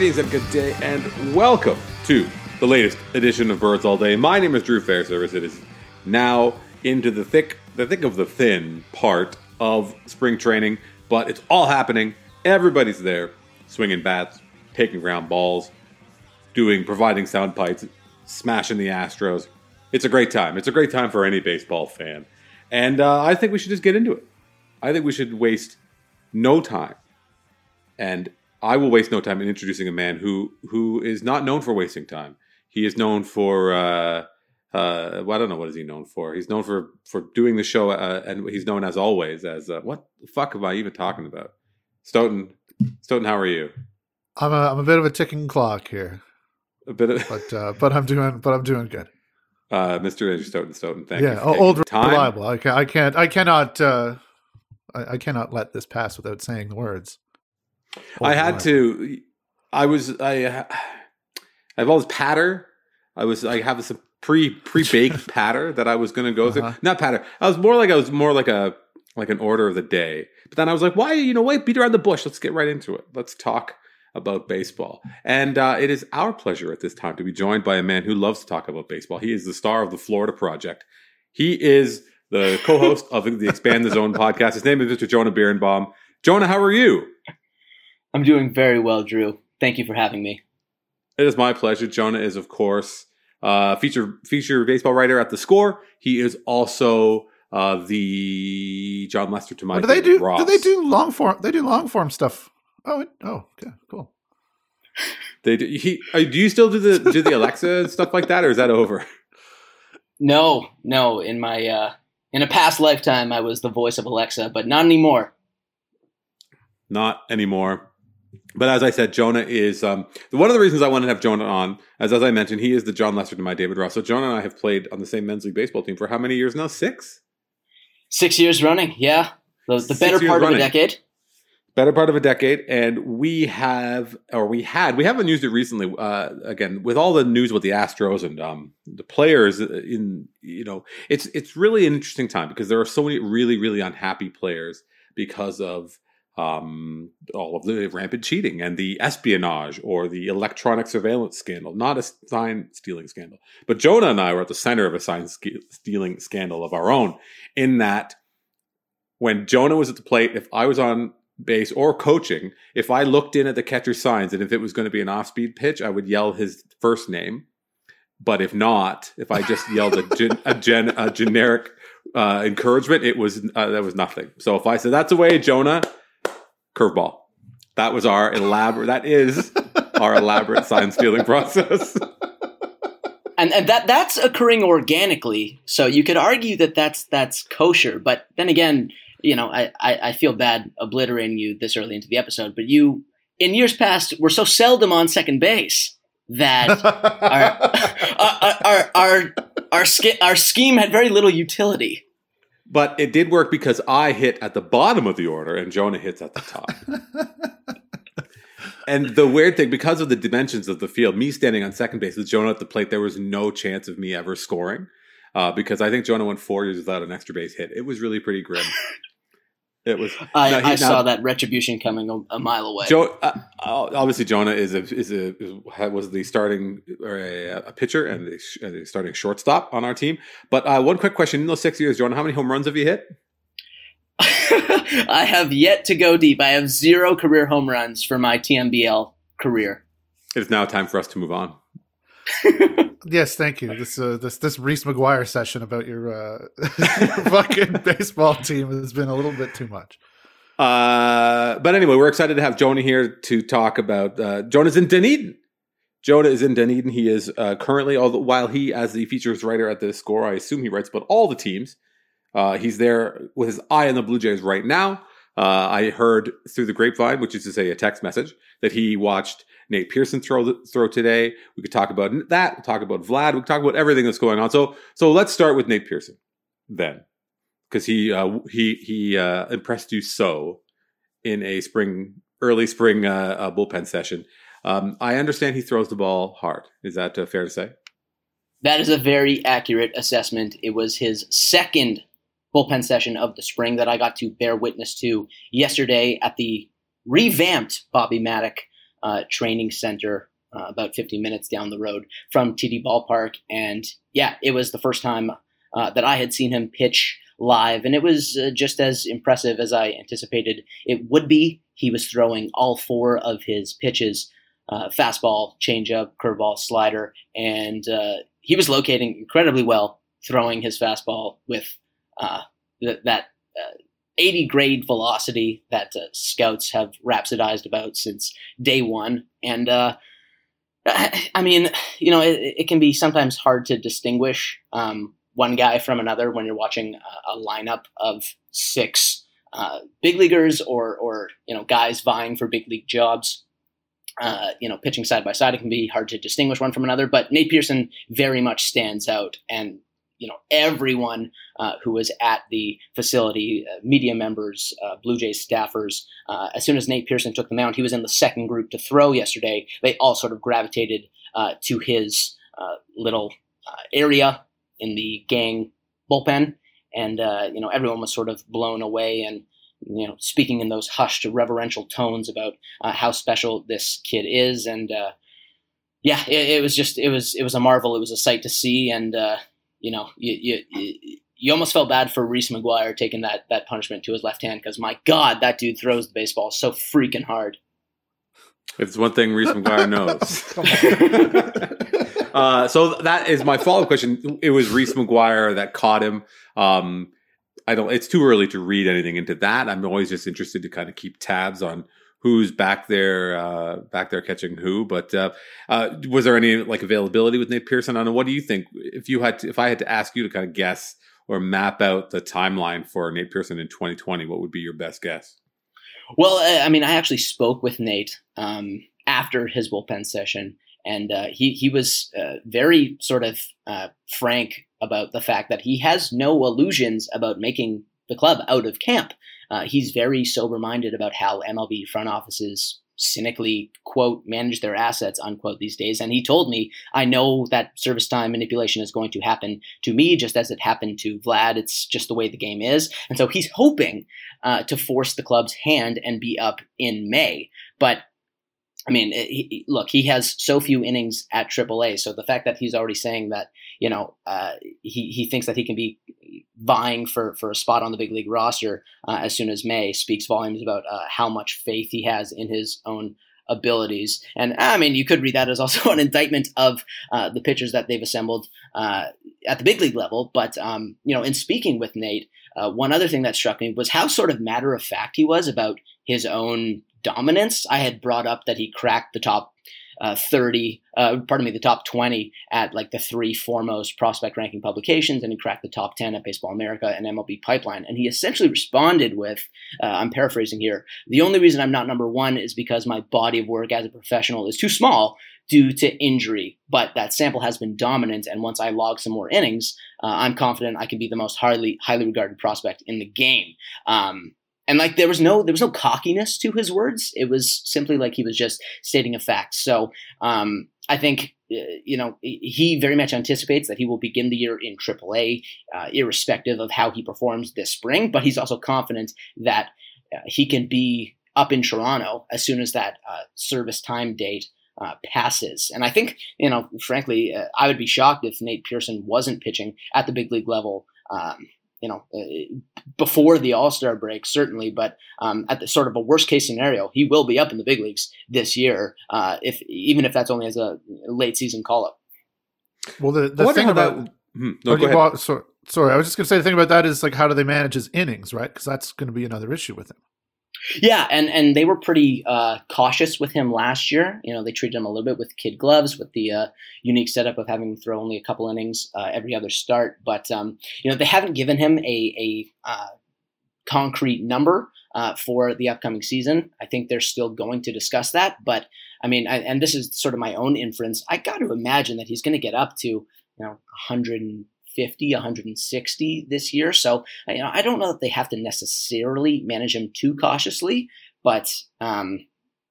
Greetings and good day, and welcome to the latest edition of Birds All Day. My name is Drew Fairservice. It is now into the thick, the thick of the thin part of spring training, but it's all happening. Everybody's there, swinging bats, taking ground balls, doing, providing sound bites, smashing the Astros. It's a great time. It's a great time for any baseball fan, and uh, I think we should just get into it. I think we should waste no time and I will waste no time in introducing a man who who is not known for wasting time. He is known for uh, uh, well, I don't know what is he known for. He's known for for doing the show, uh, and he's known as always as uh, what the fuck am I even talking about? Stoeten, Stoeten, how are you? I'm a I'm a bit of a ticking clock here, A bit of but uh, but I'm doing but I'm doing good. uh, Mr. Andrew Stoeten, Stoeten. Thank you. yeah, old time. reliable. I can't I can't I cannot uh, I, I cannot let this pass without saying the words. I had reliable. to. I was. I. I have all this patter. I was. I have this pre pre baked patter that I was going to go Uh-huh. through. Not patter. I was more like I was more like a like an order of the day. But then I was like, why? You know, wait, beat around the bush. Let's get right into it. Let's talk about baseball. And uh, it is our pleasure at this time to be joined by a man who loves to talk about baseball. He is the star of the Florida Project. He is the co-host of the Expand the Zone podcast. His name is Mr. Jonah Birenbaum. Jonah, how are you? I'm doing very well, Drew. Thank you for having me. It is my pleasure. Jonah is, of course, uh, feature feature baseball writer at the Score. He is also uh, the Jon Lester to my. Oh, do they do Ross. do they do long form they do long form stuff? Oh it, oh okay cool. They do. He, uh, do you still do the do the Alexa stuff like that, or is that over? No, no, in my uh in a past lifetime I was the voice of Alexa, but not anymore. Not anymore. But as I said, Jonah is um, one of the reasons I wanted to have Jonah on. As as I mentioned, he is the Jon Lester to my David Ross. So Jonah and I have played on the same men's league baseball team for how many years now? Six. 6 years running. Yeah. The, the better part of a decade. better part of a decade and we have or we had we haven't used it recently uh again with all the news with the astros and um the players in you know it's it's really an interesting time because there are so many really really unhappy players because of um all of the rampant cheating and the espionage or the electronic surveillance scandal not a sign stealing scandal but jonah and i were at the center of a sign stealing scandal of our own in that when jonah was at the plate if i was on base or coaching, if I looked in at the catcher's signs and if it was going to be an off speed pitch, I would yell his first name. But if not, if I just yelled a, gen, a, gen, a generic uh, encouragement, it was uh, that was nothing. So if I said that's away, Jonah, curveball. That was our elaborate. That is our elaborate sign stealing process. And and that that's occurring organically. So you could argue that that's that's kosher, but then again, you know, I, I, I feel bad obliterating you this early into the episode, but you in years past were so seldom on second base that our our our our, sch- our scheme had very little utility. But it did work because I hit at the bottom of the order and Jonah hits at the top. and the weird thing, because of the dimensions of the field, me standing on second base with Jonah at the plate, there was no chance of me ever scoring. Uh, because I think Jonah went four years without an extra base hit. It was really pretty grim. It was. I, No, he- I now- saw that retribution coming a, a mile away. Jo- uh, obviously, Jonah is a is a is, was the starting or a, a pitcher and the, sh- the starting shortstop on our team. But uh, one quick question: In those six years, Jonah, how many home runs have you hit? I have yet to go deep. I have zero career home runs for my TMBL career. It is now time for us to move on. yes, thank you. This uh, this this Reese McGuire session about your uh, your fucking baseball team has been a little bit too much. Uh, but anyway, we're excited to have Jonah here to talk about. Uh, Jonah's in Dunedin. Jonah is in Dunedin. He is uh, currently, although while he, as the features writer at the score, I assume he writes about all the teams. Uh, he's there with his eye on the Blue Jays right now. Uh, I heard through the grapevine, which is to say a text message, that he watched Nate Pearson throw throw today. We could talk about that. We'll talk about Vlad. We could talk about everything that's going on. So so let's start with Nate Pearson then, because he uh, he he uh, impressed you so in a spring early spring uh, uh, bullpen session. Um, I understand he throws the ball hard. Is that uh, fair to say? That is a very accurate assessment. It was his second bullpen session of the spring that I got to bear witness to yesterday at the revamped Bobby Mattick uh, Training Center, uh, about 50 minutes down the road from TD Ballpark. And yeah, it was the first time uh, that I had seen him pitch live, and it was uh, just as impressive as I anticipated it would be. He was throwing all four of his pitches uh, fastball, changeup, curveball, slider, and uh, he was locating incredibly well, throwing his fastball with uh, th- that uh, 80 grade velocity that uh, scouts have rhapsodized about since day one. And uh, I mean, you know, it, it, can be sometimes hard to distinguish um, one guy from another when you're watching a, a lineup of six uh, big leaguers or, or you know guys vying for big league jobs. Uh, you know, pitching side by side, it can be hard to distinguish one from another. But Nate Pearson very much stands out, and you know everyone uh, who was at the facility, uh, media members, uh, Blue Jays staffers. Uh, as soon as Nate Pearson took the mound, he was in the second group to throw yesterday. They all sort of gravitated uh, to his uh, little area in the gang bullpen, and you know everyone was sort of blown away and you know speaking in those hushed reverential tones about how special this kid is and yeah, it, it, was just it was it was a marvel. It was a sight to see, and you know, you, you, you almost felt bad for Reese McGuire taking that that punishment to his left hand because my God, that dude throws the baseball so freaking hard. It's one thing Reese McGuire knows. uh, so that is my follow up question. It was Reese McGuire that caught him. Um, I don't. It's too early to read anything into that. I'm always just interested to kind of keep tabs on who's back there uh, back there catching who. But uh, uh, was there any like availability with Nate Pearson? On what do you think if you had to, if I had to ask you to kind of guess or map out the timeline for Nate Pearson in 2020, what would be your best guess? Well, I mean, I actually spoke with Nate um, after his bullpen session, and uh, he he was uh, very sort of uh, frank about the fact that he has no illusions about making the club out of camp. Uh, he's very sober minded about how MLB front offices cynically quote manage their assets unquote these days. And he told me i know that service time manipulation is going to happen to me just as it happened to vlad. It's just the way the game is. And so he's hoping uh, to force the club's hand and be up in may. But I mean, he, look, he has so few innings at AAA, so the fact that he's already saying that, you know, uh, he he thinks that he can be vying for for a spot on the big league roster uh, as soon as May speaks volumes about uh, how much faith he has in his own abilities. And I mean, you could read that as also an indictment of uh, the pitchers that they've assembled uh, at the big league level. But um, you know, in speaking with Nate, uh, one other thing that struck me was how sort of matter of fact he was about his own dominance. I had brought up that he cracked the top uh, 30, uh, pardon me, the top 20 at like the three foremost prospect ranking publications, and he cracked the top 10 at Baseball America and MLB Pipeline. And he essentially responded with, uh, I'm paraphrasing here, the only reason I'm not number one is because my body of work as a professional is too small due to injury. But that sample has been dominant, and once I log some more innings, uh, I'm confident I can be the most highly highly regarded prospect in the game. Um, and like there was no there was no cockiness to his words it was simply like he was just stating a fact so um, i think uh, you know he very much anticipates that he will begin the year in AAA, uh, irrespective of how he performs this spring. But he's also confident that uh, he can be up in Toronto as soon as that uh, service time date uh, passes. And I think, you know, frankly, uh, I would be shocked if Nate Pearson wasn't pitching at the big league level um, you know, uh, before the All Star break, certainly, but um, at the sort of a worst case scenario, he will be up in the big leagues this year, uh, if even if that's only as a late season call up. Well, the, the thing about, about hmm, no, okay, well, sorry, sorry, I was just going to say the thing about that is like how do they manage his innings, right? Because that's going to be another issue with him. Yeah, and and they were pretty uh, cautious with him last year. You know, they treated him a little bit with kid gloves, with the uh, unique setup of having to throw only a couple innings uh, every other start. But um, you know, they haven't given him a a uh, concrete number uh, for the upcoming season. I think they're still going to discuss that. But I mean, I, and this is sort of my own inference. I got to imagine that he's going to get up to you know 100 150, 160 this year. So you know, I don't know that they have to necessarily manage him too cautiously, but um,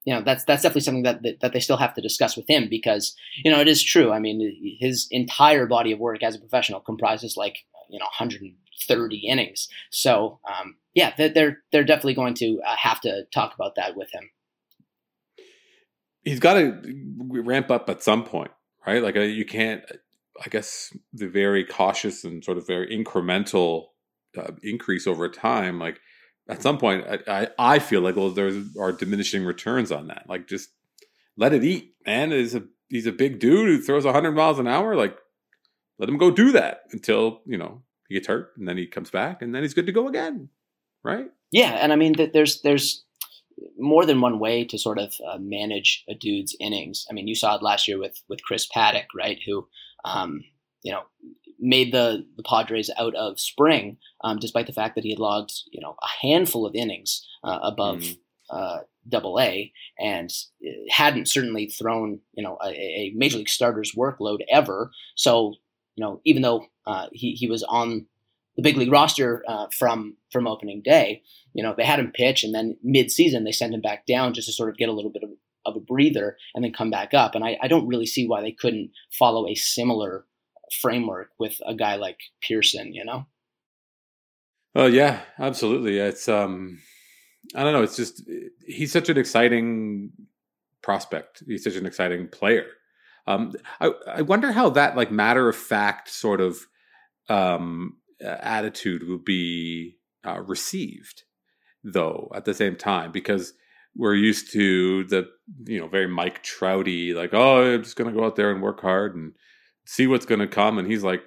you know that's that's definitely something that, that, that they still have to discuss with him because you know it is true. I mean, his entire body of work as a professional comprises like you know 130 innings. So um, yeah, they're they're definitely going to uh, have to talk about that with him he's got to ramp up at some point, right? Like uh, you can't. I guess the very cautious and sort of very incremental uh, increase over time, like at some point, I, I, I feel like well, there are diminishing returns on that. Like just let it eat, man. Is a he's a big dude who throws 100 miles an hour. Like let him go do that until you know he gets hurt, and then he comes back, and then he's good to go again, right? Yeah, and I mean, there's there's more than one way to sort of uh, manage a dude's innings. I mean, you saw it last year with with Chris Paddack, right? Who, um, you know, made the the Padres out of spring, um, despite the fact that he had logged, you know, a handful of innings uh, above. Mm. Uh, double A and hadn't certainly thrown you know a, a, major league starter's workload ever. So you know even though uh, he he was on the big league roster uh, from from opening day. You know, they had him pitch, and then mid season they sent him back down just to sort of get a little bit of, of a breather, and then come back up. And I, I don't really see why they couldn't follow a similar framework with a guy like Pearson. You know. Oh yeah, absolutely. It's um, I don't know. It's just he's such an exciting prospect. He's such an exciting player. Um, I I wonder how that like matter of fact sort of um attitude will be uh, received, though, at the same time, because we're used to the you know very Mike Trouty, like oh I'm just gonna go out there and work hard and see what's gonna come, and he's like,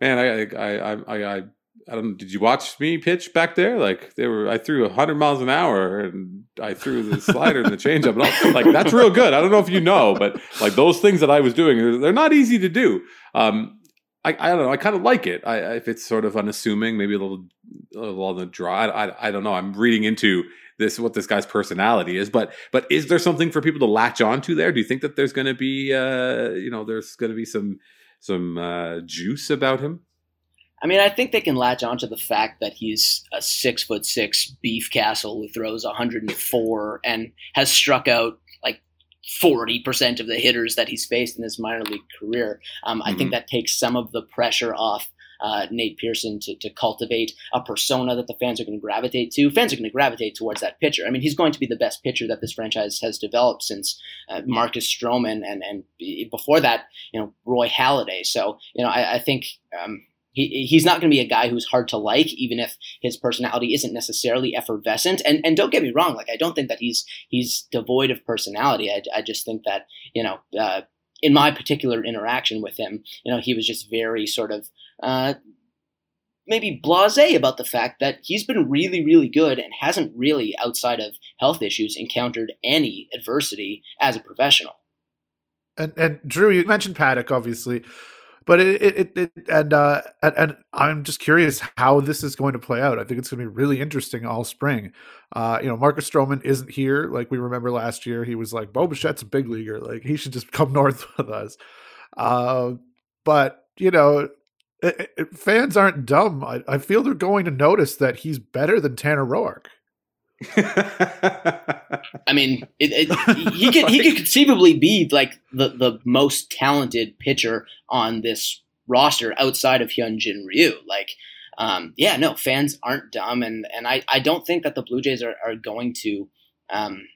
man, I I I I. I I don't. Did you watch me pitch back there? Like they were, I threw hundred miles an hour, and I threw the slider and the changeup, and all, like that's real good. I don't know if you know, but like those things that I was doing, they're not easy to do. Um, I, I don't know. I kind of like it. I, if it's sort of unassuming, maybe a little, a little on the dry. I, I, I don't know. I'm reading into this what this guy's personality is, but but is there something for people to latch onto there? Do you think that there's going to be, uh, you know, there's going to be some some uh, juice about him? I mean, I think they can latch onto the fact that he's a six foot six beef castle who throws 104 and has struck out like 40% of the hitters that he's faced in his minor league career. Um, mm-hmm. I think mm-hmm. that takes some of the pressure off uh, Nate Pearson to, to cultivate a persona that the fans are going to gravitate to. Fans are going to gravitate towards that pitcher. I mean, he's going to be the best pitcher that this franchise has developed since uh, Marcus Stroman and, and before that, you know, Roy Halladay. So, you know, I, I think um, he, he's not going to be a guy who's hard to like, even if his personality isn't necessarily effervescent. And and don't get me wrong, like I don't think that he's he's devoid of personality. I, I just think that you know, uh, in my particular interaction with him, you know, he was just very sort of uh, maybe blasé about the fact that he's been really really good and hasn't really, outside of health issues, encountered any adversity as a professional. And and Drew, you mentioned Paddack, obviously but it, it, it and, uh, and, and I'm just curious how this is going to play out. I think it's going to be really interesting all spring. Uh, you know, Marcus Stroman isn't here like we remember last year. He was like, Bo Bichette's a big leaguer, like he should just come north with us. Uh, but you know, it, it, fans aren't dumb. I, I feel they're going to notice that he's better than Tanner Roark. I mean, it, it, he could he could conceivably be like the the most talented pitcher on this roster outside of Hyunjin Ryu. Like, um, yeah, no, fans aren't dumb, and and I, I don't think that the Blue Jays are, are going to, um,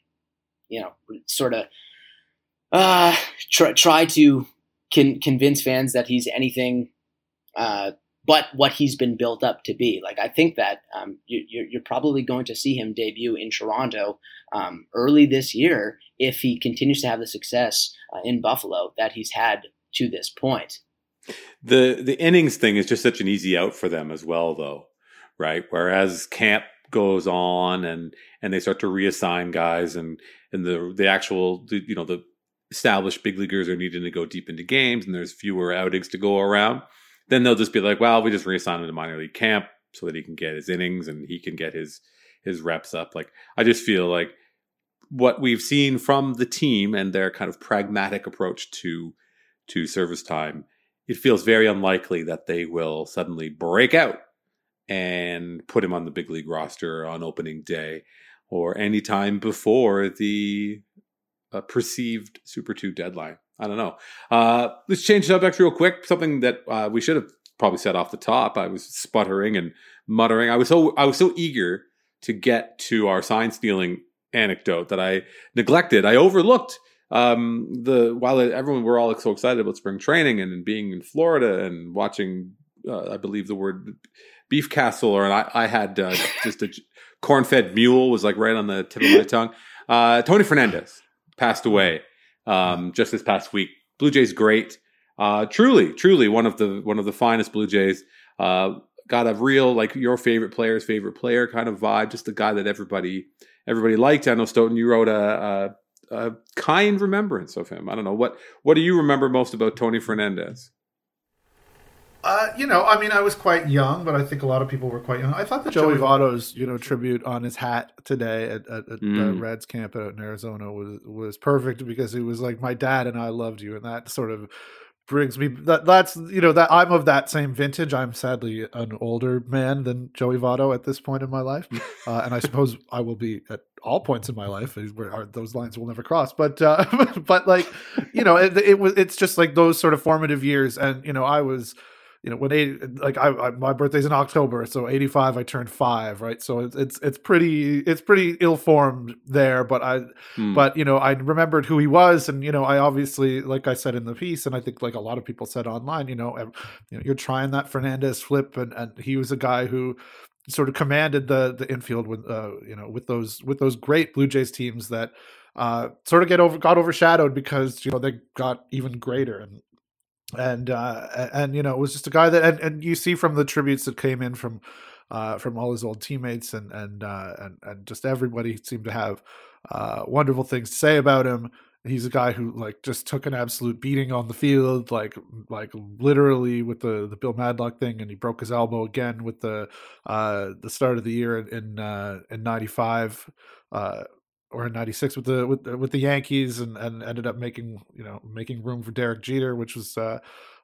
you know, sort of uh, try try to con- convince fans that he's anything uh, but what he's been built up to be. Like I think that um, you, are probably going to see him debut in Toronto um, early this year if he continues to have the success uh, in Buffalo that he's had to this point. The the innings thing is just such an easy out for them as well, though, right? Whereas camp goes on and and they start to reassign guys and and the the actual the, you know the established big leaguers are needing to go deep into games and there's fewer outings to go around then they'll just be like, well, we just reassign him to minor league camp so that he can get his innings and he can get his his reps up. Like I just feel like what we've seen from the team and their kind of pragmatic approach to to service time, it feels very unlikely that they will suddenly break out and put him on the big league roster on opening day or any time before the uh, perceived Super 2 deadline. I don't know. Uh, let's change subject real quick. Something that uh, we should have probably said off the top. I was sputtering and muttering. I was so I was so eager to get to our sign stealing anecdote that I neglected. I overlooked um, the while everyone we're all so excited about spring training and, and being in Florida and watching, uh, I believe the word beef castle, or I, I had uh, just a corn fed mule was like right on the tip of my tongue. Uh, Tony Fernandez passed away um, just this past week. Blue Jays great, uh, truly, truly one of the one of the finest Blue Jays. Uh, got a real like your favorite player's favorite player kind of vibe. Just a guy that everybody everybody liked. I know Stoeten, you wrote a, a, a kind remembrance of him. I don't know what what do you remember most about Tony Fernandez? Uh, you know, I mean, I was quite young, but I think a lot of people were quite young. I thought that Joey Votto's, you know, tribute on his hat today at, at, at mm. the Reds camp out in Arizona was was perfect because he was like, "My dad and I loved you," and that sort of brings me that that's you know that I'm of that same vintage. I'm sadly an older man than Joey Votto at this point in my life, uh, and I suppose I will be at all points in my life where those lines will never cross. But uh, but like you know, it, it was it's just like those sort of formative years, and you know, I was you know when 80 like I, I, my birthday's in october so 85 i turned five right so it's it's, it's pretty it's pretty ill-formed there but i hmm. but you know i remembered who he was and you know i obviously like i said in the piece and i think like a lot of people said online you know, you know you're trying that fernandez flip and and he was a guy who sort of commanded the the infield with uh you know with those with those great blue jays teams that uh, sort of get over got overshadowed because you know they got even greater and and uh, and you know it was just a guy that and, and you see from the tributes that came in from uh, from all his old teammates and and uh, and and just everybody seemed to have uh, wonderful things to say about him. He's a guy who like just took an absolute beating on the field, like like literally with the the Bill Madlock thing, and he broke his elbow again with the uh, the start of the year in uh, in '95 or in '96 with the with with the Yankees, and and ended up making you know making room for Derek Jeter, which was uh,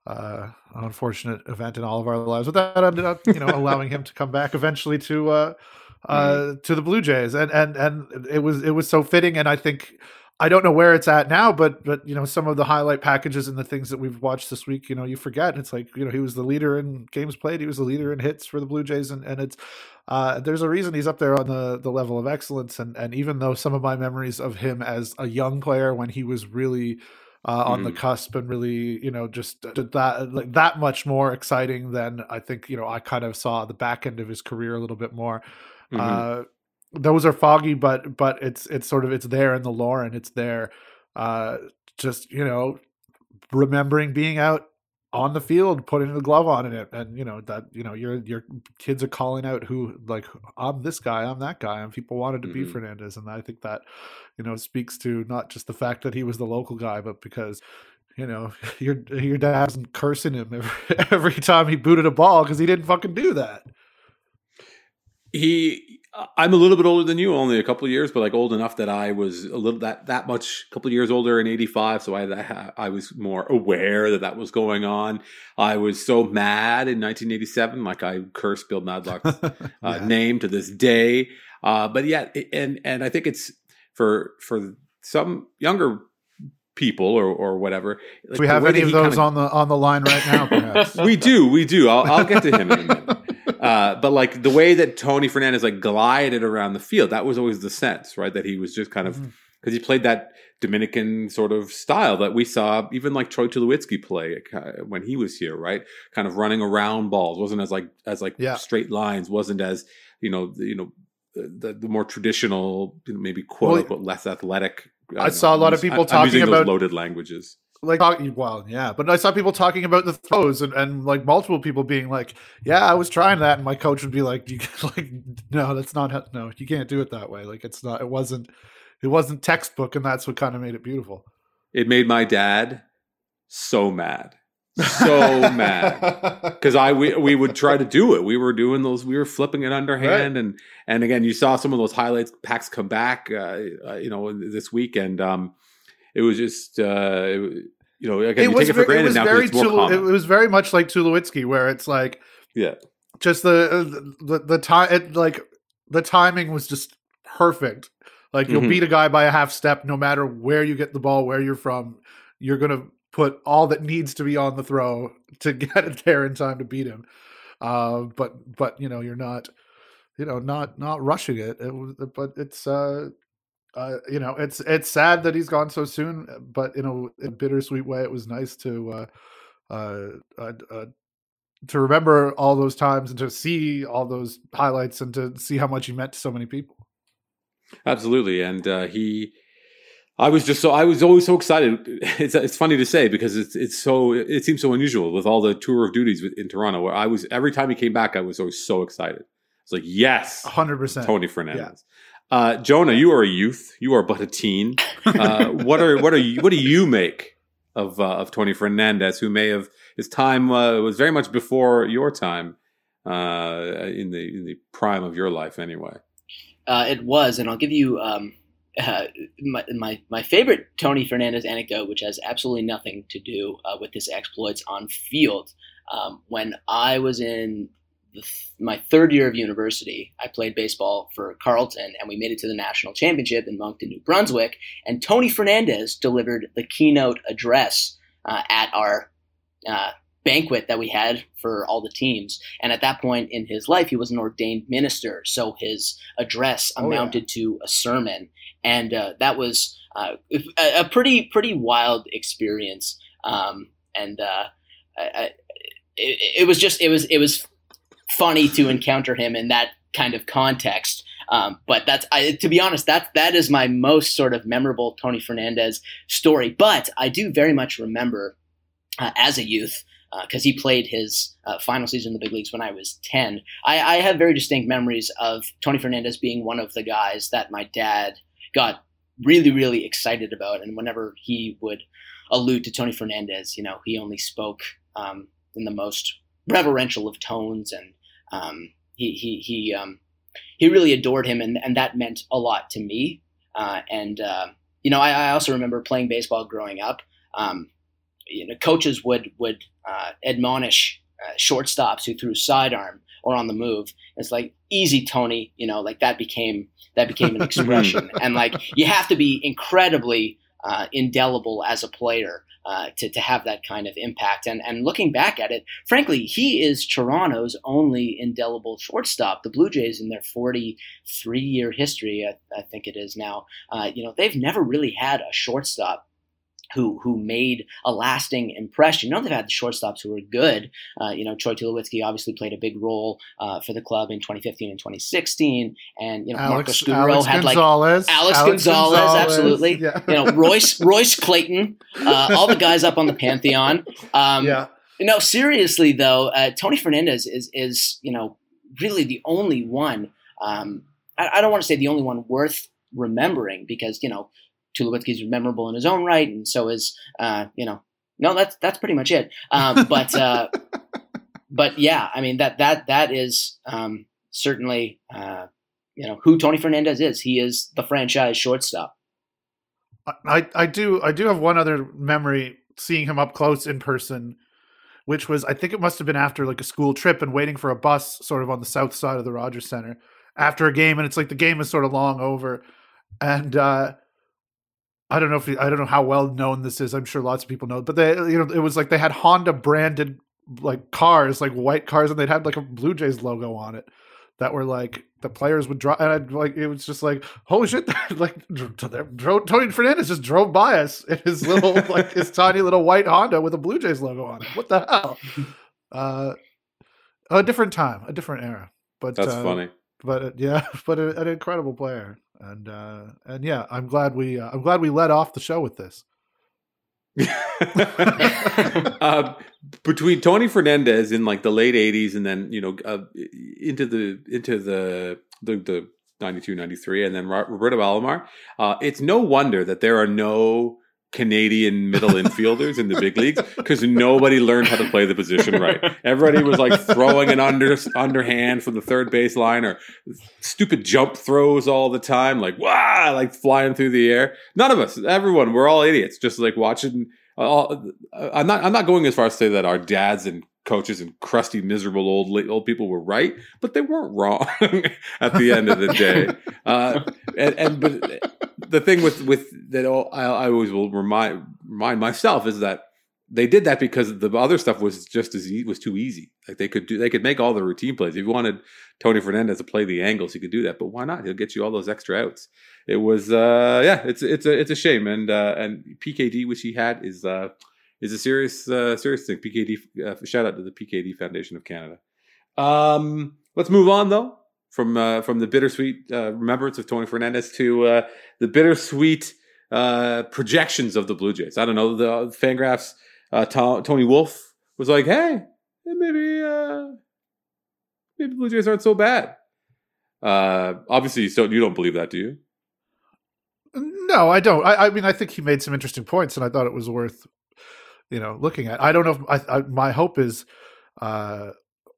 uh, an unfortunate event in all of our lives. But that ended up you know allowing him to come back eventually to uh, uh, mm-hmm. to the Blue Jays, and and and it was it was so fitting, and I think. I don't know where it's at now, but but you know some of the highlight packages and the things that we've watched this week, you know, you forget. It's like you know he was the leader in games played, he was the leader in hits for the Blue Jays, and and it's uh, there's a reason he's up there on the the level of excellence. And and even though some of my memories of him as a young player when he was really uh, on mm. the cusp and really you know just that like that much more exciting than I think you know I kind of saw the back end of his career a little bit more. Mm-hmm. Uh, those are foggy, but but it's it's sort of it's there in the lore and it's there. Uh, just you know, remembering being out on the field putting the glove on and it and you know that you know your your kids are calling out who like i'm this guy i'm that guy and people wanted to mm-hmm. be fernandez and i think that you know speaks to not just the fact that he was the local guy but because you know your your dad wasn't cursing him every, every time he booted a ball because he didn't fucking do that he I'm a little bit older than you, only a couple of years, but like old enough that I was a little that that much, a couple of years older in '85. So I I was more aware that that was going on. I was so mad in 1987, like I cursed Bill Madlock's uh, yeah. uh, name to this day. Uh, but yeah, and and I think it's for for some younger people or or whatever. Like we have any of those kinda... on the on the line right now? Perhaps we do, we do. I'll, I'll get to him in a minute. Uh, but like the way that Tony Fernandez like glided around the field, that was always the sense, right? That he was just kind of because mm-hmm. he played that Dominican sort of style that we saw even like Troy Tulowitzki play uh, when he was here, right? Kind of running around balls, wasn't as like as like yeah. straight lines, wasn't as you know you know the the more traditional maybe quote well, unquote less athletic. I, I saw a lot of people I'm, talking about loaded languages like well yeah but i saw people talking about the throws and, and like multiple people being like yeah i was trying that and my coach would be like you like no that's not no you can't do it that way like it's not it wasn't it wasn't textbook and that's what kind of made it beautiful it made my dad so mad so mad because I we, we would try to do it. We were doing those. We were flipping it underhand, right. and and again, you saw some of those highlights packs come back. Uh, uh, you know, this weekend. Um, it was just uh, you know again, it you take it for granted it now very it's more Tulo, It was very much like Tulowitzki, where it's like yeah, just the uh, the the time like the timing was just perfect. Like you'll mm-hmm. beat a guy by a half step, no matter where you get the ball, where you're from. You're gonna put all that needs to be on the throw to get it there in time to beat him. Uh, but but you know you're not you know not not rushing it. it was, but it's uh uh, you know, it's it's sad that he's gone so soon, but in a, in a bittersweet way, it was nice to uh, uh, uh, uh, to remember all those times and to see all those highlights and to see how much he meant to so many people. Absolutely, and uh, he. I was just so I was always so excited. It's it's funny to say because it's it's so it seems so unusual with all the tour of duties in Toronto. Where I was every time he came back, I was always so excited. It's like yes, hundred percent, Tony Fernandez. Yeah. Uh, Jonah, you are a youth. You are but a teen. Uh, what are what are you, what do you make of uh, of Tony Fernandez, who may have his time uh, was very much before your time uh, in the in the prime of your life, anyway. Uh, it was, and I'll give you um, uh, my, my, my favorite Tony Fernandez anecdote, which has absolutely nothing to do uh, with his exploits on field. Um, when I was in th- my third year of university, I played baseball for Carleton, and we made it to the national championship in Moncton, New Brunswick. And Tony Fernandez delivered the keynote address uh, at our uh, banquet that we had for all the teams. And at that point in his life, he was an ordained minister. So his address amounted oh, yeah. to a sermon. And uh, that was uh, a, a, pretty, pretty wild experience. Um, and uh, I, I, it, it, was just, it was, it was funny to encounter him in that kind of context. Um, but that's, I, to be honest, that that is my most sort of memorable Tony Fernandez story. But I do very much remember uh, as a youth because uh, he played his uh, final season in the big leagues when I was 10. I, I, have very distinct memories of Tony Fernandez being one of the guys that my dad got really, really excited about. And whenever he would allude to Tony Fernandez, you know, he only spoke um, in the most reverential of tones. And um, he, he, he, um, he really adored him. And, and that meant a lot to me. Uh, and, uh, you know, I, I, also remember playing baseball growing up. Um, you know, coaches would would uh, admonish uh, shortstops who threw sidearm or on the move. It's like easy, Tony. You know, like that became that became an expression, and like you have to be incredibly uh, indelible as a player uh, to, to have that kind of impact. And and looking back at it, frankly, he is Toronto's only indelible shortstop. The Blue Jays, in their 43 year history, I, I think it is now, uh, you know, they've never really had a shortstop who who made a lasting impression. You know, they've had the shortstops who were good. Uh, you know, Troy Tulowitzki obviously played a big role uh, for the club in 2015 and 2016, and you know, Alex, Marco Scutaro had like Alex, Alex Gonzalez, Gonzalez, absolutely. Yeah. You know, Royce Royce Clayton, uh, all the guys up on the pantheon. Um, yeah. No, seriously though, uh, Tony Fernandez is is you know really the only one. Um, I, I don't want to say the only one worth remembering because you know Tulowitzki's memorable in his own right, and so is uh, you know. No, that's that's pretty much it. Um, but uh, but yeah, I mean that that that is um, certainly uh, you know who Tony Fernandez is. He is the franchise shortstop. I I do I do have one other memory seeing him up close in person, which was I think it must have been after like a school trip and waiting for a bus sort of on the south side of the Rogers Center after a game, and it's like the game is sort of long over, and uh, I don't know if I don't know how well known this is. I'm sure lots of people know, but they you know it was like they had Honda branded like cars, like white cars, and they'd had like a Blue Jays logo on it that were like the players would drive, and I'd, like it was just like holy shit, like Tony Fernandez just drove by us in his little like his tiny little white Honda with a Blue Jays logo on it. What the hell? Uh, a different time, a different era. But that's uh, funny. But yeah, but an incredible player and uh, and yeah, I'm glad we uh, I'm glad we led off the show with this. uh, between Tony Fernandez in like the late '80s and then you know uh, into the into the the, the 92, 93, and then Roberto Alomar, uh, it's no wonder that there are no Canadian middle infielders in the big leagues because nobody learned how to play the position right. Everybody was like throwing an under underhand from the third base line or stupid jump throws all the time, like wow, like flying through the air. None of us, everyone, we're all idiots, just like watching. Uh, all, uh, I'm not. I'm not going as far as to say that our dads and coaches and crusty, miserable old old people were right, but they weren't wrong at the end of the day. Uh, and, and but the thing with with that I, I always will remind remind myself is that they did that because the other stuff was just as e- was too easy. Like they could do, they could make all the routine plays. If you wanted Tony Fernandez to play the angles, he could do that. But why not? He'll get you all those extra outs. It was, uh, yeah, it's it's a it's a shame. And uh, and PKD, which he had, is uh, is a serious uh, serious thing. PKD, uh, shout out to the PKD Foundation of Canada. Um, let's move on though from uh, from the bittersweet uh, remembrance of Tony Fernandez to uh, the bittersweet uh, projections of the Blue Jays. I don't know the Fangraphs uh, Tony Wolfe was like, "Hey, maybe maybe Blue Jays aren't so bad." Obviously, so you don't believe that, do you? No, I don't. I, I, mean, I think he made some interesting points, and I thought it was worth, you know, looking at. I don't know. If, I, I, my hope is, uh,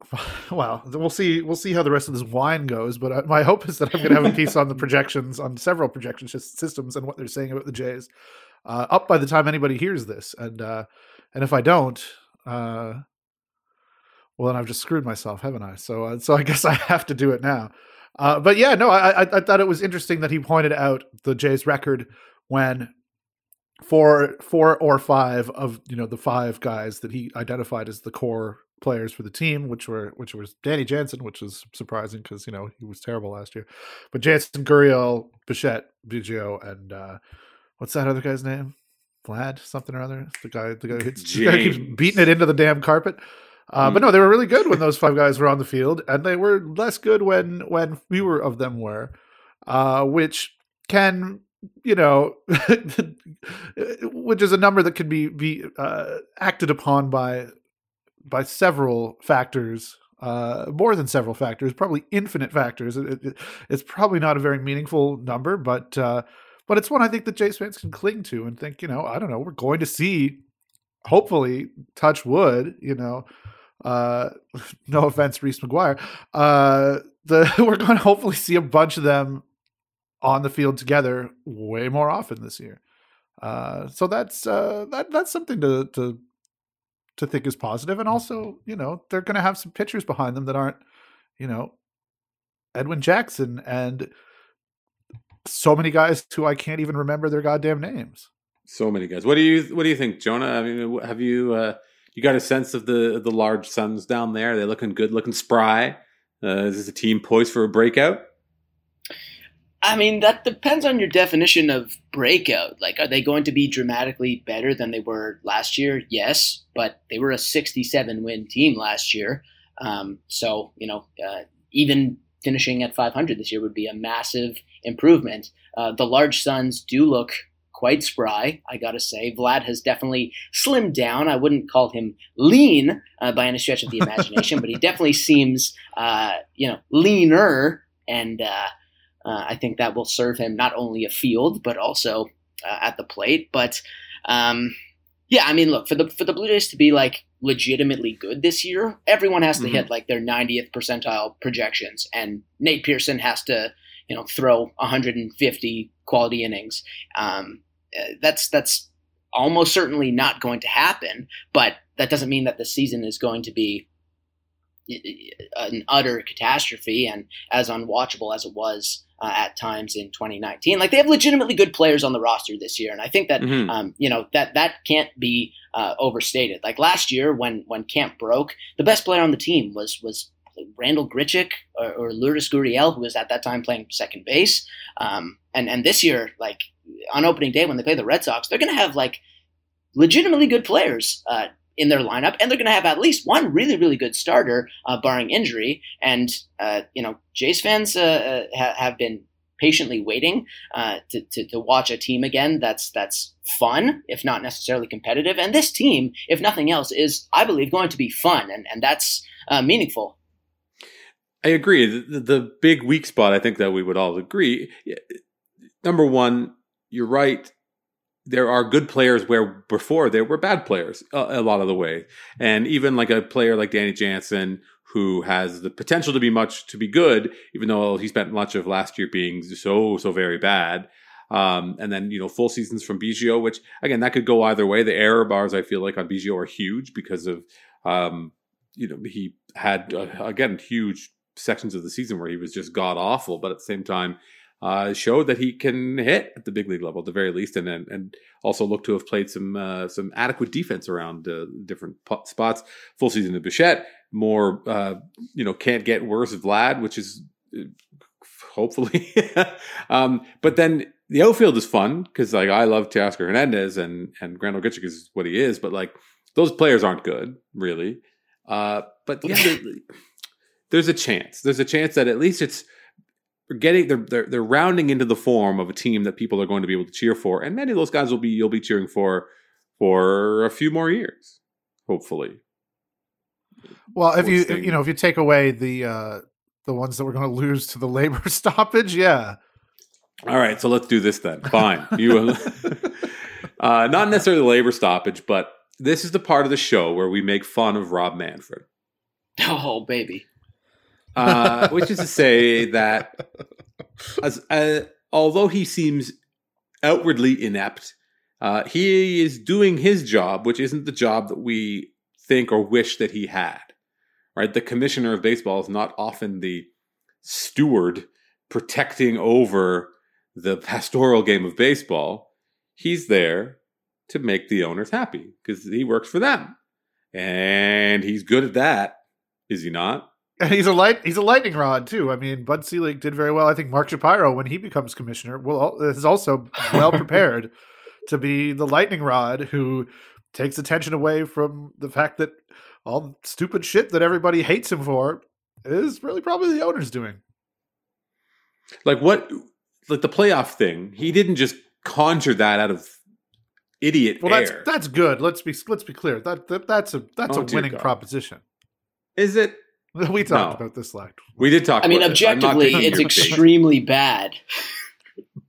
well, we'll see. We'll see how the rest of this wine goes. But uh, my hope is that I'm going to have a piece on the projections on several projection systems and what they're saying about the Jays uh, up by the time anybody hears this. And uh, and if I don't, uh, well, then I've just screwed myself, haven't I? So, uh, so I guess I have to do it now. Uh, but yeah, no, I, I, I thought it was interesting that he pointed out the Jays record when four four or five of you know the five guys that he identified as the core players for the team, which were which was Danny Jansen, which was surprising because you know he was terrible last year, but Jansen, Gurriel, Bichette, Biggio, and uh, what's that other guy's name? Vlad something or other. The guy, the guy who hits, the guy keeps beating it into the damn carpet. Uh, mm. But no, they were really good when those five guys were on the field, and they were less good when when fewer of them were, uh, which can you know, which is a number that can be be uh, acted upon by by several factors, uh, more than several factors, probably infinite factors. It, it, it's probably not a very meaningful number, but uh, but it's one I think that Jays fans can cling to and think, you know, I don't know, we're going to see, hopefully, touch wood, you know, uh, no offense, Reese McGuire, uh, the we're going to hopefully see a bunch of them on the field together way more often this year. Uh, so that's uh, that that's something to to to think is positive, and also you know they're going to have some pitchers behind them that aren't you know Edwin Jackson and so many guys who I can't even remember their goddamn names. So many guys. What do you What do you think, Jonah? I mean, have you uh, you got a sense of the the large sons down there? Are They're looking good, looking spry. Uh, is this a team poised for a breakout? I mean, that depends on your definition of breakout. Like, are they going to be dramatically better than they were last year? Yes, but they were a 67 win team last year. Um, so, you know, uh, even finishing at 500 this year would be a massive improvement. Uh, the large sons do look quite spry, I gotta say. Vlad has definitely slimmed down. I wouldn't call him lean uh, by any stretch of the imagination, but he definitely seems, uh, you know, leaner, and uh, I think that will serve him not only a field but also uh, at the plate. But um, yeah, I mean, look for the for the Blue Jays to be like legitimately good this year, everyone has to mm-hmm. hit like their 90th percentile projections, and Nate Pearson has to you know throw 150 quality innings. Um, uh, that's that's almost certainly not going to happen, but that doesn't mean that the season is going to be an utter catastrophe and as unwatchable as it was uh, at times in 2019. Like they have legitimately good players on the roster this year, and I think that mm-hmm. um, you know that that can't be uh, overstated. Like last year when when camp broke, the best player on the team was was Randall Grichuk or, or Lourdes Gurriel, who was at that time playing second base. Um, and and this year, like on opening day when they play the Red Sox, they're going to have like legitimately good players uh, in their lineup, and they're going to have at least one really, really good starter, uh, barring injury. And uh, you know, Jays fans uh, uh, ha- have been patiently waiting uh, to, to, to, watch a team again that's that's fun, if not necessarily competitive. And this team, if nothing else, is I believe going to be fun, and and that's meaningful. I agree. The, the big weak spot, I think that we would all agree. Number one, you're right there are good players where before there were bad players a, a, lot of the way. And even like a player like Danny Jansen, who has the potential to be much to be good, even though he spent much of last year being so, so very bad. Um, and then, you know, full seasons from Biggio, which again, that could go either way. The error bars I feel like on Biggio are huge because of, um, you know, he had, uh, again, huge sections of the season where he was just god awful. But at the same time, uh, showed that he can hit at the big league level at the very least, and and, and also look to have played some uh, some adequate defense around uh, different spots. Full season of Bichette, more uh, you know can't get worse Vlad, which is uh, hopefully. um, but then the outfield is fun because like I love Teoscar Hernandez and and Randal Grichuk is what he is, but like those players aren't good really. Uh, but yeah, there's a chance. There's a chance that at least it's getting they're, they're they're rounding into the form of a team that people are going to be able to cheer for, and many of those guys will be you'll be cheering for for a few more years, hopefully. Well, if you you know if you take away the uh the ones that we're going to lose to the labor stoppage, yeah. All right, so let's do this then. Fine, you uh, not necessarily the labor stoppage, but this is the part of the show where we make fun of Rob Manfred. Oh, baby. Uh, which is to say that as, uh, although he seems outwardly inept, uh, he is doing his job, which isn't the job that we think or wish that he had. Right? The commissioner of baseball is not often the steward protecting over the pastoral game of baseball. He's there to make the owners happy because he works for them. And he's good at that, is he not? And he's a light. He's a lightning rod too. I mean, Bud Selig did very well. I think Mark Shapiro, when he becomes commissioner, will is also well prepared to be the lightning rod who takes attention away from the fact that all the stupid shit that everybody hates him for is really probably the owner's doing. Like what? Like the playoff thing. He didn't just conjure that out of idiot well, air. that's that's good. Let's be let's be clear. That, that that's a that's oh, a winning God. proposition. Is it? We talked no. about this last. We did talk. I mean, objectively, it's extremely bad.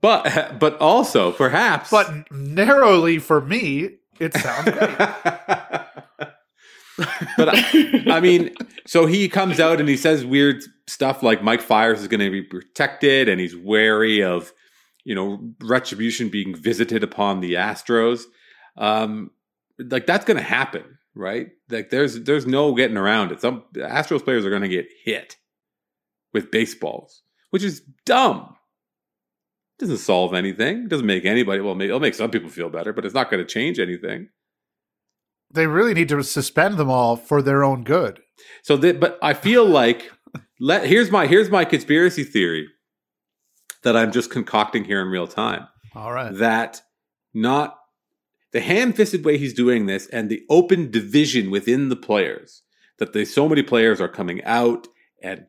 But but also perhaps, but narrowly for me, it sounds great. but I, I, mean, so he comes out and he says weird stuff like Mike Fiers is going to be protected, and he's wary of you know retribution being visited upon the Astros. Um, like that's going to happen right? Like there's there's no getting around it. Some Astros players are going to get hit with baseballs, which is dumb. It doesn't solve anything. It doesn't make anybody well. It'll make some people feel better, but it's not going to change anything. They really need to suspend them all for their own good. So, that, but I feel like let here's my here's my conspiracy theory that I'm just concocting here in real time. All right, that not the ham-fisted way he's doing this and the open division within the players that they so many players are coming out and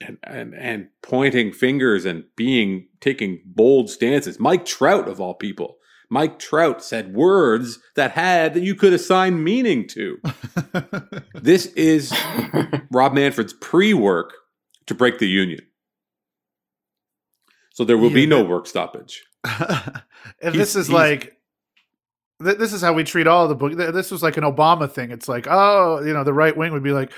and, and and pointing fingers and being taking bold stances. Mike Trout of all people. Mike Trout said words that had that you could assign meaning to. this is Rob Manfred's pre-work to break the union. So there will yeah, be no work stoppage. and this is like this is how we treat all the book. This was like an Obama thing. It's like, oh, you know, the right wing would be like,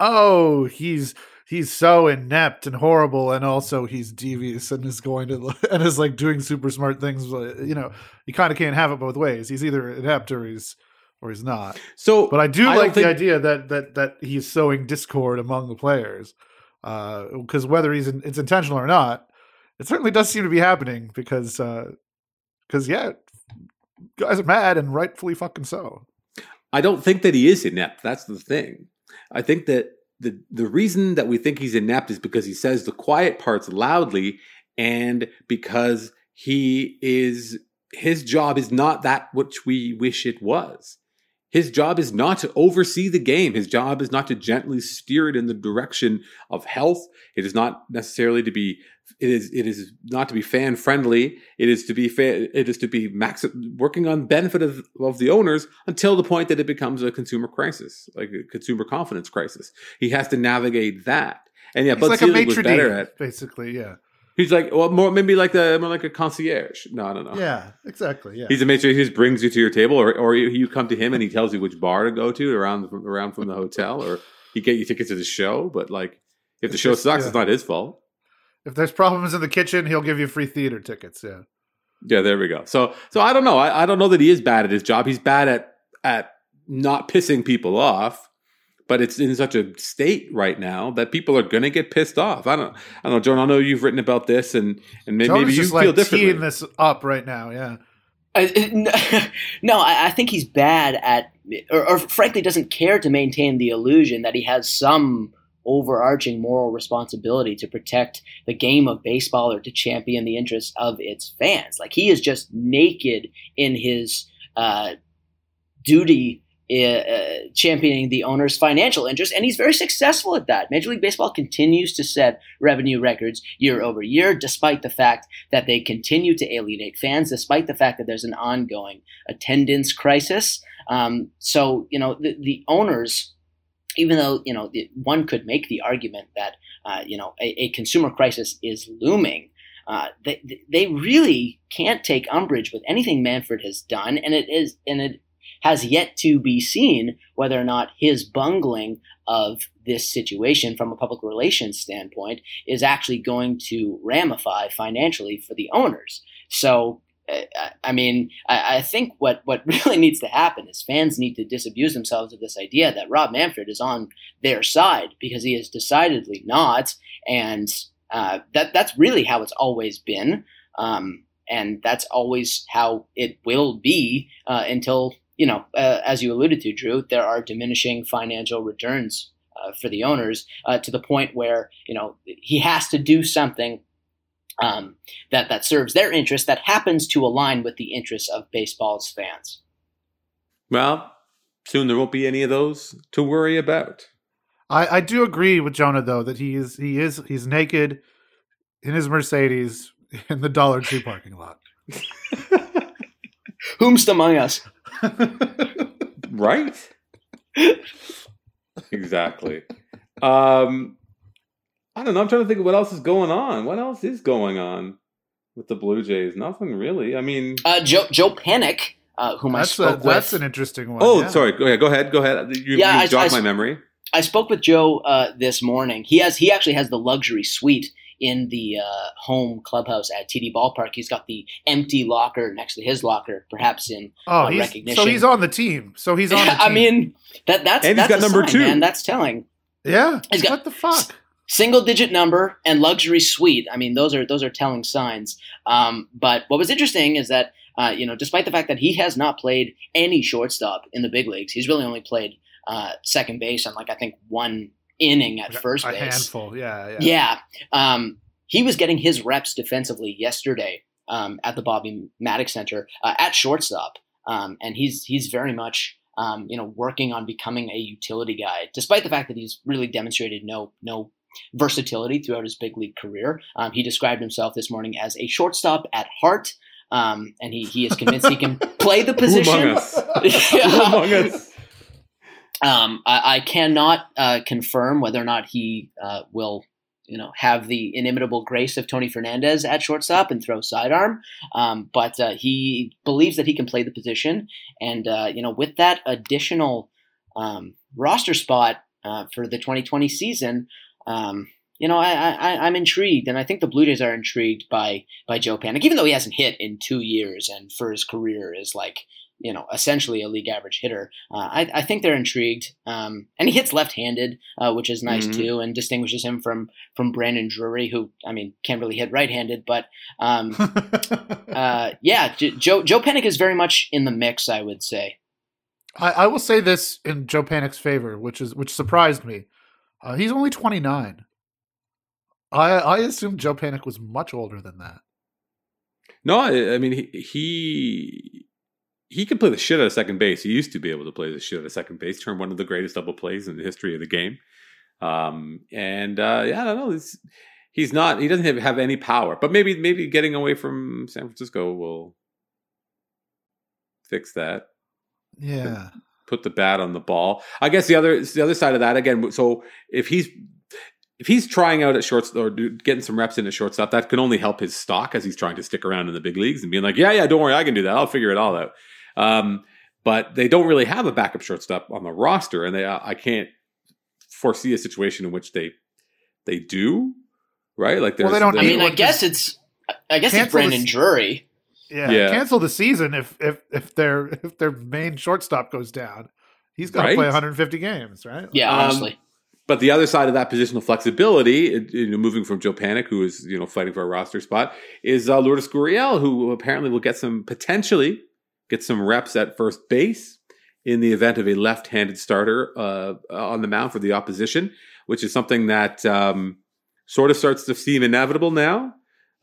oh, he's he's so inept and horrible, and also he's devious and is going to and is like doing super smart things. You know, you kind of can't have it both ways. He's either inept or he's or he's not. So, but I do I like the idea that that that he's sowing discord among the players, because uh, whether he's in, it's intentional or not, it certainly does seem to be happening. Because because uh, yeah, guys are mad and rightfully fucking so. I don't think that he is inept. That's the thing. I think that the the reason that we think he's inept is because he says the quiet parts loudly and because he is his job is not that which we wish it was. His job is not to oversee the game. His job is not to gently steer it in the direction of health. It is not necessarily to be it is it is not to be fan friendly. It is to be fa- it is to be max working on benefit of, of the owners until the point that it becomes a consumer crisis, like a consumer confidence crisis. He has to navigate that. And yeah, He's Bud like Selig was better at basically, yeah. He's like, well, more maybe like the more like a concierge. No, I don't know. Yeah, exactly. Yeah, he's a maitre. He just brings you to your table, or or you, you come to him and he tells you which bar to go to around around from the hotel, or he get you tickets to the show. But like, if the show sucks, yeah. it's not his fault. If there's problems in the kitchen, he'll give you free theater tickets. Yeah. Yeah, there we go. So so I don't know. I, I don't know that he is bad at his job. He's bad at at not pissing people off. But it's in such a state right now that people are going to get pissed off. I don't, I don't know, John. I know you've written about this, and and maybe, maybe you just feel like differently. teeing this up right now. Yeah. Uh, no, I, I think he's bad at, or, or frankly, doesn't care to maintain the illusion that he has some overarching moral responsibility to protect the game of baseball or to champion the interests of its fans. Like he is just naked in his uh, duty uh, championing the owner's financial interests, and he's very successful at that. Major League Baseball continues to set revenue records year over year, despite the fact that they continue to alienate fans, despite the fact that there's an ongoing attendance crisis. Um, so, you know, the, the owners even though you know one could make the argument that uh, you know a, a, consumer crisis is looming, uh, they they really can't take umbrage with anything Manfred has done, and it is and it has yet to be seen whether or not his bungling of this situation from a public relations standpoint is actually going to ramify financially for the owners. So I mean, I, think what, what really needs to happen is fans need to disabuse themselves of this idea that Rob Manfred is on their side because he is decidedly not, and uh, that that's really how it's always been, um, and that's always how it will be uh, until you know, uh, as you alluded to, Drew, there are diminishing financial returns uh, for the owners uh, to the point where you know he has to do something um, that that serves their interest that happens to align with the interests of baseball's fans. Well, soon there won't be any of those to worry about. I, I do agree with Jonah though that he is he is he's naked in his Mercedes in the Dollar Tree parking lot. Whomst among us? right? exactly. Um, I don't know. I'm trying to think of what else is going on. What else is going on with the Blue Jays? Nothing really. I mean, uh, Joe Joe Panik, uh, whom that's I spoke a, with. That's an interesting one. Oh, yeah. sorry. Go ahead. Go ahead. Go ahead. You, yeah, you I, jogged I, my memory. I spoke with Joe uh, this morning. He has he actually has the luxury suite in the uh, home clubhouse at TD Ballpark. He's got the empty locker next to his locker, perhaps in oh, uh, he's, recognition. So he's on the team. So he's on. The team. I mean, that that's and that's he's got a number sign, two. man. That's telling. Yeah. He's got- what the fuck? Single digit number and luxury suite. I mean, those are those are telling signs. Um, but what was interesting is that uh, you know, despite the fact that he has not played any shortstop in the big leagues, he's really only played uh, second base on like I think one inning at first base. a handful. Yeah. Yeah. Yeah. Um, he was getting his reps defensively yesterday um, at the Bobby Mattick Center uh, at shortstop, um, and he's he's very much um, you know working on becoming a utility guy, despite the fact that he's really demonstrated no no versatility throughout his big league career. Um, he described himself this morning as a shortstop at heart. Um, and he, he is convinced he can play the position. Who among us? Who among us? Um, I, I, cannot uh, confirm whether or not he uh, will, you know, have the inimitable grace of Tony Fernandez at shortstop and throw sidearm. Um, but uh, he believes that he can play the position, and uh, you know, with that additional um, roster spot uh, for the 2020 season. Um, you know, I, I, I'm intrigued, and I think the Blue Jays are intrigued by by Joe Panik, even though he hasn't hit in two years, and for his career is like you know, essentially a league average hitter. Uh, I, I, think they're intrigued, um, and he hits left-handed, uh, which is nice Mhm. too, and distinguishes him from from Brandon Drury, who I mean can't really hit right-handed, but um, uh, yeah, J- Joe Joe Panik is very much in the mix, I would say. I, I will say this in Joe Panik's favor, which is which surprised me. Uh, he's only 29. I I assumed Joe Panik was much older than that. No, I, I mean he, he he can play the shit out of second base. He used to be able to play the shit out of second base. turn one of the greatest double plays in the history of the game. Um, and uh, yeah, I don't know. It's, he's not. He doesn't have, have any power. But maybe maybe getting away from San Francisco will fix that. Yeah. Put the bat on the ball. I guess the other the other side of that again. So if he's if he's trying out at shorts or getting some reps in at shortstop, that can only help his stock as he's trying to stick around in the big leagues and being like, yeah, yeah, don't worry, I can do that. I'll figure it all out. Um, but they don't really have a backup shortstop on the roster, and they I can't foresee a situation in which they they do right. Like Well, they don't I mean, I one guess it's I guess it's Brandon this- Drury. Yeah. Yeah. Cancel the season if if if their if their main shortstop goes down. He's got to Right? play 150 games, right? Yeah, Um, honestly. But the other side of that positional flexibility, you know, moving from Joe Panik, who is you know fighting for a roster spot, is uh, Lourdes Gurriel, who apparently will get some potentially get some reps at first base in the event of a left-handed starter uh, on the mound for the opposition, which is something that um, sort of starts to seem inevitable now,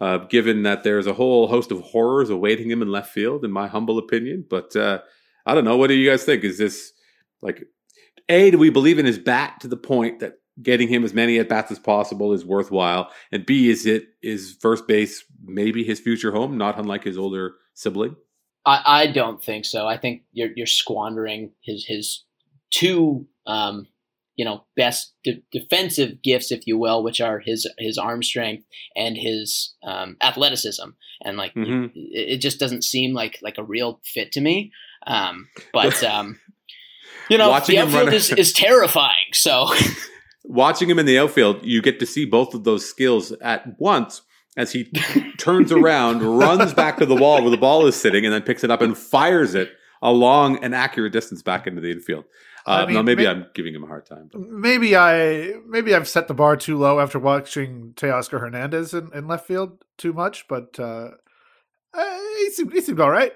uh, given that there's a whole host of horrors awaiting him in left field, in my humble opinion. But uh, I don't know. What do you guys think? Is this like a, do we believe in his bat to the point that getting him as many at bats as possible is worthwhile? And B, is it is first base maybe his future home, not unlike his older sibling? I, I don't think so. I think you're you're squandering his his two um, you know best de- defensive gifts, if you will, which are his his arm strength and his um, athleticism. And like Mhm. it, it just doesn't seem like like a real fit to me. Um, but um, you know, Watching the outfield is, is terrifying. So Watching him in the outfield, you get to see both of those skills at once as he turns around, runs back to the wall where the ball is sitting, and then picks it up and fires it along an accurate distance back into the infield. Uh, I mean, now, maybe may- I'm giving him a hard time. But. Maybe I maybe I've set the bar too low after watching Teoscar Hernandez in, in left field too much, but uh, uh, he seemed he seemed all right.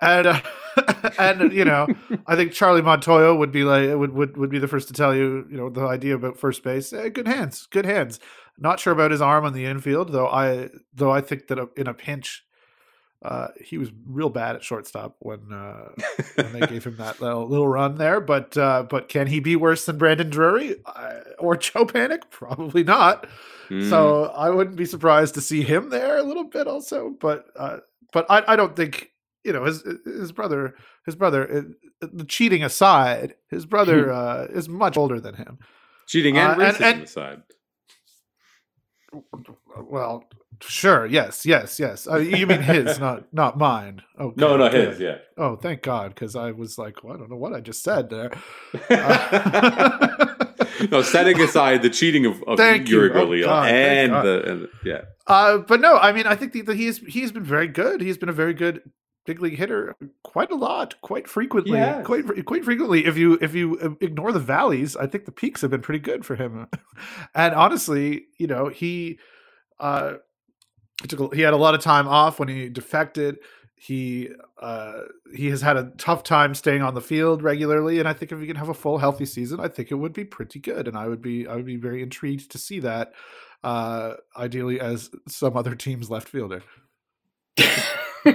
And uh, and you know, I think Charlie Montoyo would be like would, would would be the first to tell you, you know, the idea about first base. Eh, good hands, good hands. Not sure about his arm on the infield, though. I though I think that in a pinch, uh, he was real bad at shortstop when uh, when they gave him that little, little run there. But uh, but can he be worse than Brandon Drury or Joe Panik? Probably not. Mm. So I wouldn't be surprised to see him there a little bit also. But uh, but I, I don't think you know his his brother his brother uh, the cheating aside, his brother uh, is much older than him. cheating and uh, and- racism and- aside. Well, sure, yes, yes, yes. Uh, you mean his, not not mine? Okay, No, no, good. his, yeah. Oh, thank God, because I was like, well, I don't know what I just said there. Uh, no, setting aside the cheating of, of Thank you. Yuli Oh, God, and God. the and, yeah, Uh, but no, I mean, I think that he's he's been very good. He's been a very good big league hitter, quite a lot, quite frequently, has. quite quite frequently. If you if you uh, ignore the valleys, I think the peaks have been pretty good for him. and honestly, you know, he uh, he took a, he had a lot of time off when he defected. He uh, he has had a tough time staying on the field regularly, and I think if he can have a full healthy season, I think it would be pretty good. And I would be I would be very intrigued to see that uh, ideally as some other team's left fielder.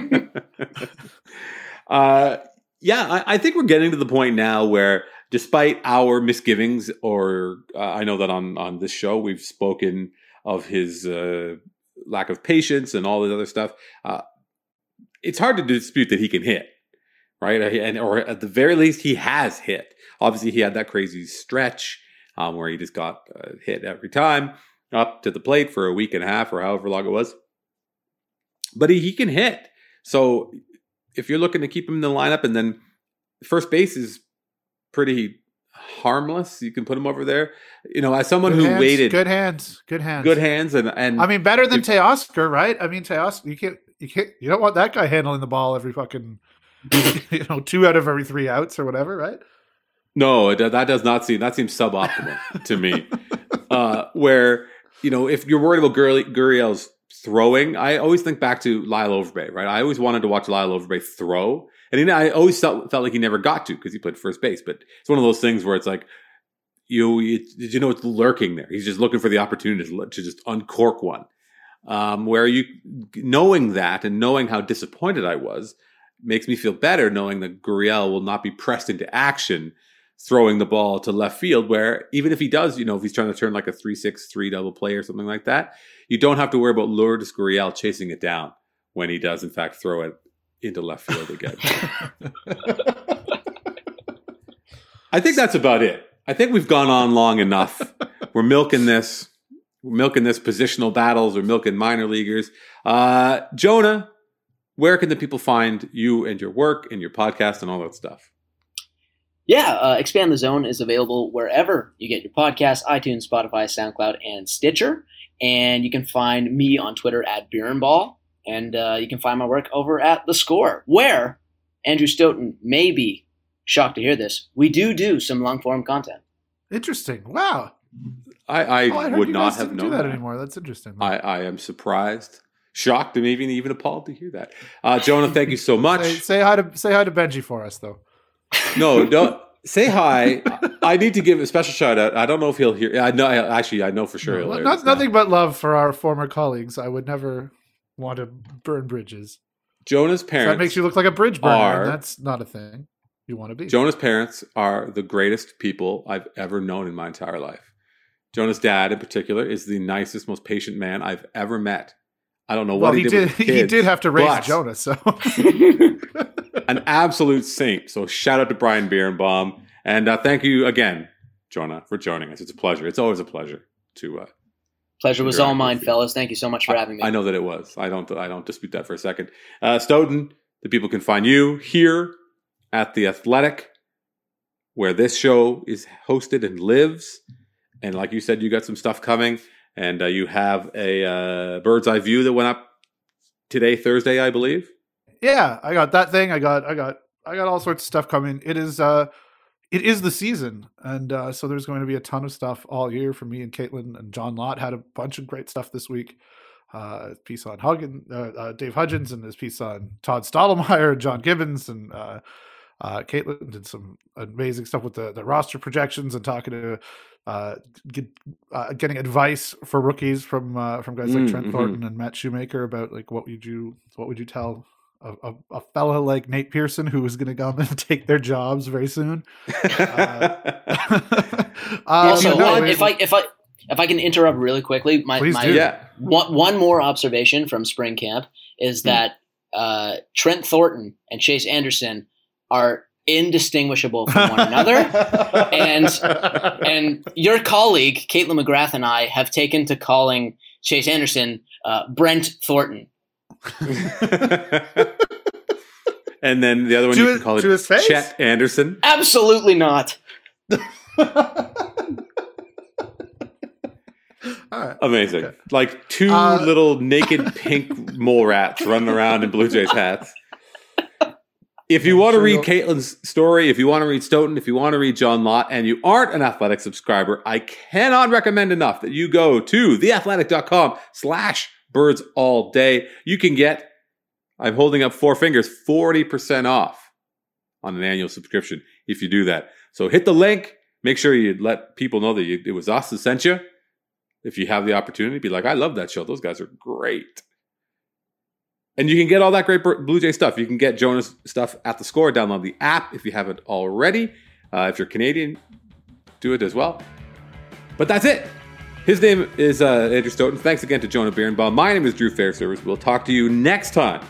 uh, yeah. I, I think we're getting to the point now where, despite our misgivings, or uh, I know that on on this show we've spoken of his uh, lack of patience and all this other stuff. Uh, it's hard to dispute that he can hit, right? And or at the very least, he has hit. Obviously, he had that crazy stretch um, where he just got uh, hit every time up to the plate for a week and a half or however long it was. But he, he can hit. So if you're looking to keep him in the lineup, and then first base is pretty harmless, you can put him over there. You know, as someone Good who hands, waited good hands, good hands, good hands, and and I mean, better than Teoscar, right? I mean, Teoscar, you can't, you can't, you don't want that guy handling the ball every fucking, you know, two out of every three outs or whatever, right? No, it, that does not seem that seems suboptimal to me. Uh, where you know, if you're worried about Gurriel, Gurriel's throwing, I always think back to Lyle Overbay, right? I always wanted to watch Lyle Overbay throw, and I always felt, felt like he never got to because he played first base. But it's one of those things where it's like you, you, you know it's lurking there? He's just looking for the opportunity to, to just uncork one. Um, where you knowing that and knowing how disappointed I was makes me feel better knowing that Gurriel will not be pressed into action throwing the ball to left field where even if he does, you know, if he's trying to turn like a 3-6-3 double play or something like that, you don't have to worry about Lourdes Gurriel chasing it down when he does in fact throw it into left field again. I think that's about it. I think we've gone on long enough. We're milking this. We're milking this positional battles. We're milking minor leaguers. Uh, Jonah, where can the people find you and your work and your podcast and all that stuff? Yeah, uh, Expand the Zone is available wherever you get your podcasts iTunes, Spotify, SoundCloud, and Stitcher. And you can find me on Twitter at Beerenball. And uh, you can find my work over at The Score, where Andrew Stoeten may be shocked to hear this, we do do some long form content. Interesting. Wow. I, I, Oh, I would you not guys have didn't known do that, that. anymore. That's interesting. I, I am surprised, shocked, and maybe even appalled to hear that. Uh, Jonah, thank you so much. say, say hi to say hi to Benji for us, though. No, don't say hi. I need to give a special shout out. I don't know if he'll hear. I know. Actually, I know for sure. No, he'll hear not, nothing but love for our former colleagues. I would never want to burn bridges. Jonah's So parents. that makes you look like a bridge burner, are- that's not a thing you want to be. Jonah's parents are the greatest people I've ever known in my entire life. Jonah's dad, in particular, is the nicest, most patient man I've ever met. I don't know well, what he he, did. the He did have to raise but Jonah, so an absolute saint. So shout out to Brian Birenbaum, and uh, thank you again, Jonah, for joining us. It's a pleasure. It's always a pleasure to. Uh, Pleasure was all mine, fellas. Thank you so much for having me. I know that it was. I don't. I don't dispute that for a second. Uh, Stoeten, the people can find you here at the Athletic, where this show is hosted and lives. And like you said, you got some stuff coming, and uh, you have a uh, bird's eye view that went up today, Thursday, I believe. Yeah, I got that thing. I got, I got, I got all sorts of stuff coming. It is, uh, it is the season, and uh, so there's going to be a ton of stuff all year for me and Kaitlyn and John Lott had a bunch of great stuff this week. Uh, piece on Huggin, uh, uh, Dave Hudgens, and his piece on Todd Stottlemyre, John Gibbons, and uh, uh, Kaitlyn did some amazing stuff with the, the roster projections and talking to uh, get, uh, getting advice for rookies from uh, from guys like Mm, Trent mhm. Thornton and Matt Shoemaker about like what would you what would you tell a, a, a fella like Nate Pearson who is going to come and take their jobs very soon. uh, also, no, uh, if I if I if I can interrupt really quickly, my, Please my do. yeah. one, one more observation from spring camp is Hmm. that uh, Trent Thornton and Chase Anderson are indistinguishable from one another. And- and your colleague Kaitlyn McGrath and I have taken to calling Chase Anderson uh, Brent Thornton. and then the other one To you his- can call it to his face? Chet Anderson. Absolutely not. All right. Amazing. Okay. Like two Uh, little naked pink mole rats running around in Blue Jays hats. If you I'm want to read you'll- Kaitlyn's story, if you want to read Stoeten, if you want to read John Lott, and you aren't an athletic subscriber, I cannot recommend enough that you go to theathletic.com slash birds all day. You can get, I'm holding up four fingers, 40% off on an annual subscription if you do that. So hit the link. Make sure you let people know that you, it was us that sent you if you have the opportunity, be like, I love that show. Those guys are great. And you can get all that great Blue Jay stuff. You can get Jonas stuff at the score. Download the app if you haven't already. Uh, if you're Canadian, do it as well. But that's it. His name is uh, Andrew Stoeten. Thanks again to Jonah Birenbaum. My name is Drew Fairservice. We'll talk to you next time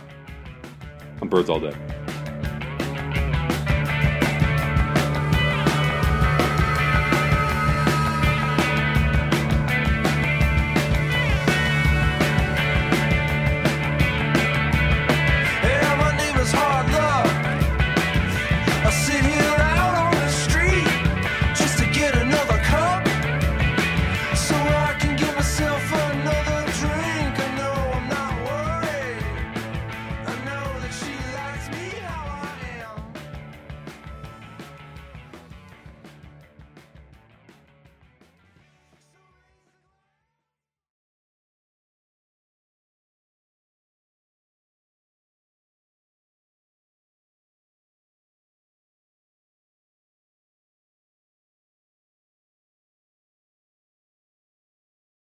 on Birds All Day.